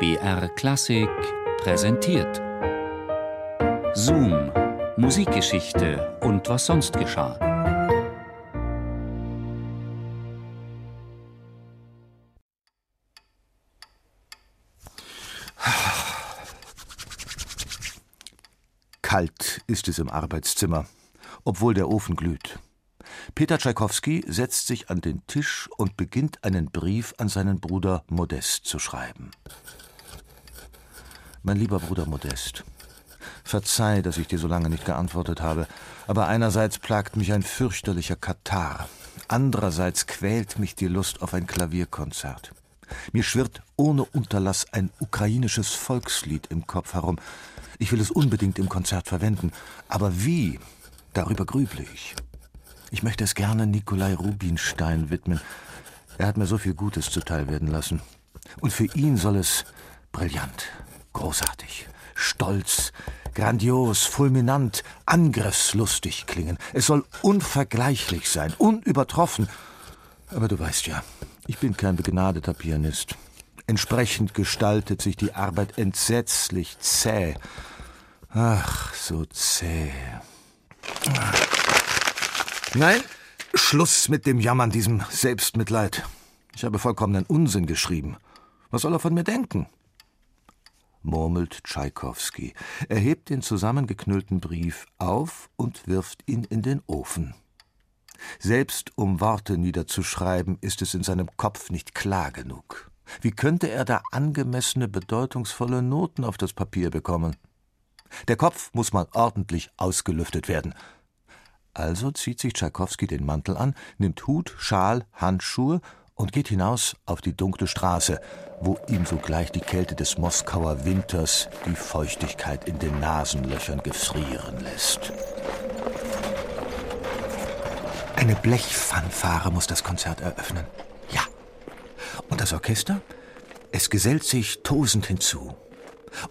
BR Klassik präsentiert. Zoom, Musikgeschichte und was sonst geschah. Kalt ist es im Arbeitszimmer, obwohl der Ofen glüht. Peter Tschaikowski setzt sich an den Tisch und beginnt einen Brief an seinen Bruder Modest zu schreiben. Mein lieber Bruder Modest, verzeih, dass ich dir so lange nicht geantwortet habe, aber einerseits plagt mich ein fürchterlicher Katar, andererseits quält mich die Lust auf ein Klavierkonzert. Mir schwirrt ohne Unterlass ein ukrainisches Volkslied im Kopf herum. Ich will es unbedingt im Konzert verwenden, aber wie? Darüber grüble ich. Ich möchte es gerne Nikolai Rubinstein widmen. Er hat mir so viel Gutes zuteil werden lassen. Und für ihn soll es brillant, großartig, stolz, grandios, fulminant, angriffslustig klingen. Es soll unvergleichlich sein, unübertroffen. Aber du weißt ja, ich bin kein begnadeter Pianist. Entsprechend gestaltet sich die Arbeit entsetzlich zäh. Ach, so zäh. Nein, Schluss mit dem Jammern, diesem Selbstmitleid. Ich habe vollkommenen Unsinn geschrieben. Was soll er von mir denken? Murmelt Tschaikowski. Er hebt den zusammengeknüllten Brief auf und wirft ihn in den Ofen. Selbst um Worte niederzuschreiben, ist es in seinem Kopf nicht klar genug. Wie könnte er da angemessene, bedeutungsvolle Noten auf das Papier bekommen? Der Kopf muss mal ordentlich ausgelüftet werden. Also zieht sich Tschaikowski den Mantel an, nimmt Hut, Schal, Handschuhe und geht hinaus auf die dunkle Straße, wo ihm sogleich die Kälte des Moskauer Winters die Feuchtigkeit in den Nasenlöchern gefrieren lässt. Eine Blechfanfare muss das Konzert eröffnen. Ja. Und das Orchester? Es gesellt sich tosend hinzu.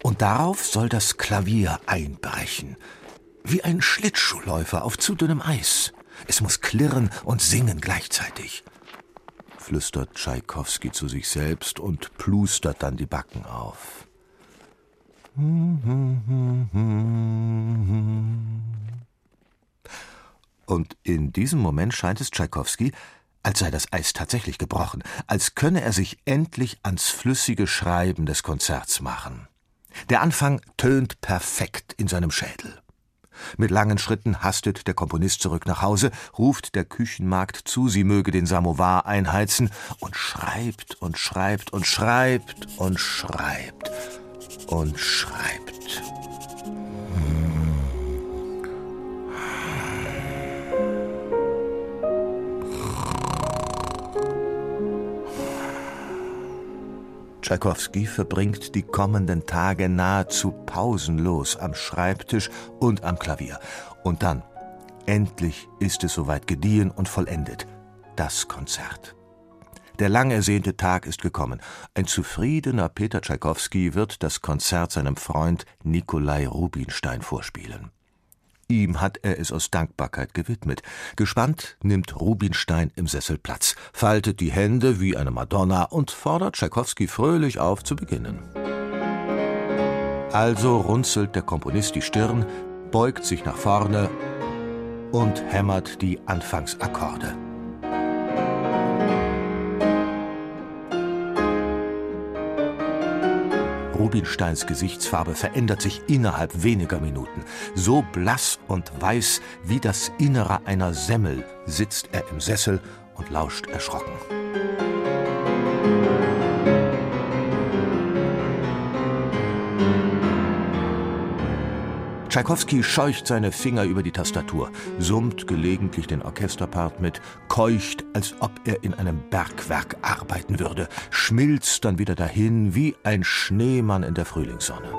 Und darauf soll das Klavier einbrechen. Wie ein Schlittschuhläufer auf zu dünnem Eis. Es muss klirren und singen gleichzeitig flüstert Tschaikowski zu sich selbst und plustert dann die Backen auf. Und in diesem Moment scheint es Tschaikowski, als sei das Eis tatsächlich gebrochen, als könne er sich endlich ans flüssige Schreiben des Konzerts machen. Der Anfang tönt perfekt in seinem Schädel. Mit langen Schritten hastet der Komponist zurück nach Hause, ruft der Küchenmagd zu, sie möge den Samovar einheizen und schreibt und schreibt und schreibt und schreibt und schreibt. Tschaikowski verbringt die kommenden Tage nahezu pausenlos am Schreibtisch und am Klavier. Und dann, endlich ist es soweit gediehen und vollendet. Das Konzert. Der lang ersehnte Tag ist gekommen. Ein zufriedener Peter Tschaikowski wird das Konzert seinem Freund Nikolai Rubinstein vorspielen. Ihm hat er es aus Dankbarkeit gewidmet. Gespannt nimmt Rubinstein im Sessel Platz, faltet die Hände wie eine Madonna und fordert Tschaikowski fröhlich auf zu beginnen. Also runzelt der Komponist die Stirn, beugt sich nach vorne und hämmert die Anfangsakkorde. Rubinsteins Gesichtsfarbe verändert sich innerhalb weniger Minuten. So blass und weiß wie das Innere einer Semmel sitzt er im Sessel und lauscht erschrocken. Tschaikowski scheucht seine Finger über die Tastatur, summt gelegentlich den Orchesterpart mit, keucht, als ob er in einem Bergwerk arbeiten würde, schmilzt dann wieder dahin wie ein Schneemann in der Frühlingssonne.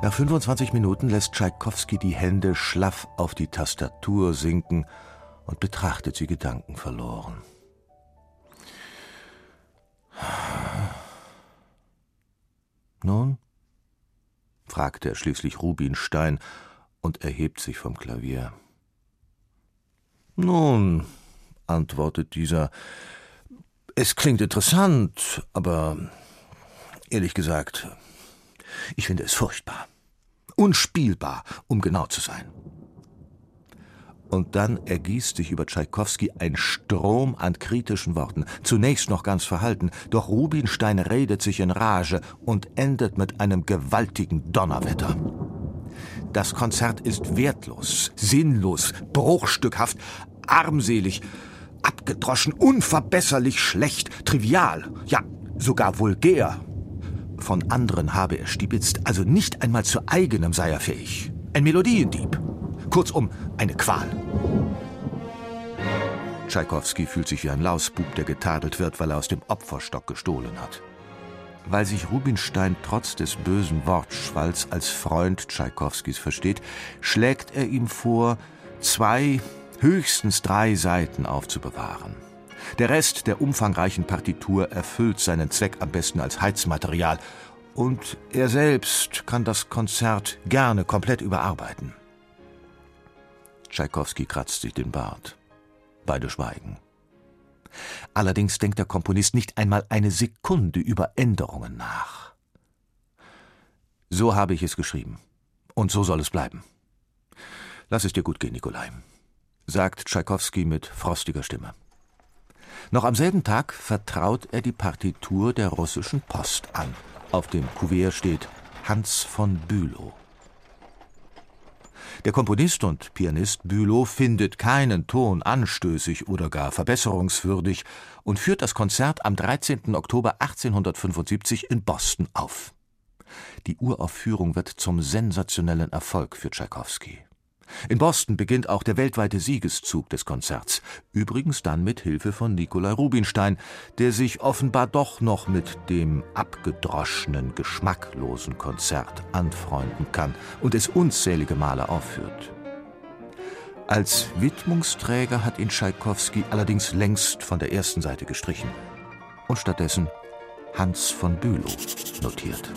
Nach 25 Minuten lässt Tschaikowski die Hände schlaff auf die Tastatur sinken und betrachtet sie gedankenverloren. Nun, fragte er schließlich Rubinstein und erhebt sich vom Klavier. Nun, antwortet dieser, es klingt interessant, aber Ehrlich gesagt, ich finde es furchtbar. Unspielbar, um genau zu sein. Und dann ergießt sich über Tschaikowski ein Strom an kritischen Worten, zunächst noch ganz verhalten, doch Rubinstein redet sich in Rage und endet mit einem gewaltigen Donnerwetter. Das Konzert ist wertlos, sinnlos, bruchstückhaft, armselig, abgedroschen, unverbesserlich schlecht, trivial, ja sogar vulgär. Von anderen habe er stibitzt, also nicht einmal zu eigenem sei er fähig. Ein Melodiendieb. Kurzum, eine Qual. Tschaikowski fühlt sich wie ein Lausbub, der getadelt wird, weil er aus dem Opferstock gestohlen hat. Weil sich Rubinstein trotz des bösen Wortschwalls als Freund Tschaikowskis versteht, schlägt er ihm vor, zwei, höchstens drei Seiten aufzubewahren. Der Rest der umfangreichen Partitur erfüllt seinen Zweck am besten als Heizmaterial, und er selbst kann das Konzert gerne komplett überarbeiten. Tschaikowski kratzt sich den Bart. Beide schweigen. Allerdings denkt der Komponist nicht einmal eine Sekunde über Änderungen nach. So habe ich es geschrieben. Und so soll es bleiben. Lass es dir gut gehen, Nikolai, sagt Tschaikowski mit frostiger Stimme. Noch am selben Tag vertraut er die Partitur der russischen Post an. Auf dem Kuvert steht Hans von Bülow. Der Komponist und Pianist Bülow findet keinen Ton anstößig oder gar verbesserungswürdig und führt das Konzert am 13. Oktober 1875 in Boston auf. Die Uraufführung wird zum sensationellen Erfolg für Tschaikowski. In Boston beginnt auch der weltweite Siegeszug des Konzerts, übrigens dann mit Hilfe von Nikolai Rubinstein, der sich offenbar doch noch mit dem abgedroschenen, geschmacklosen Konzert anfreunden kann und es unzählige Male aufführt. Als Widmungsträger hat ihn Tschaikowski allerdings längst von der ersten Seite gestrichen und stattdessen Hans von Bülow notiert.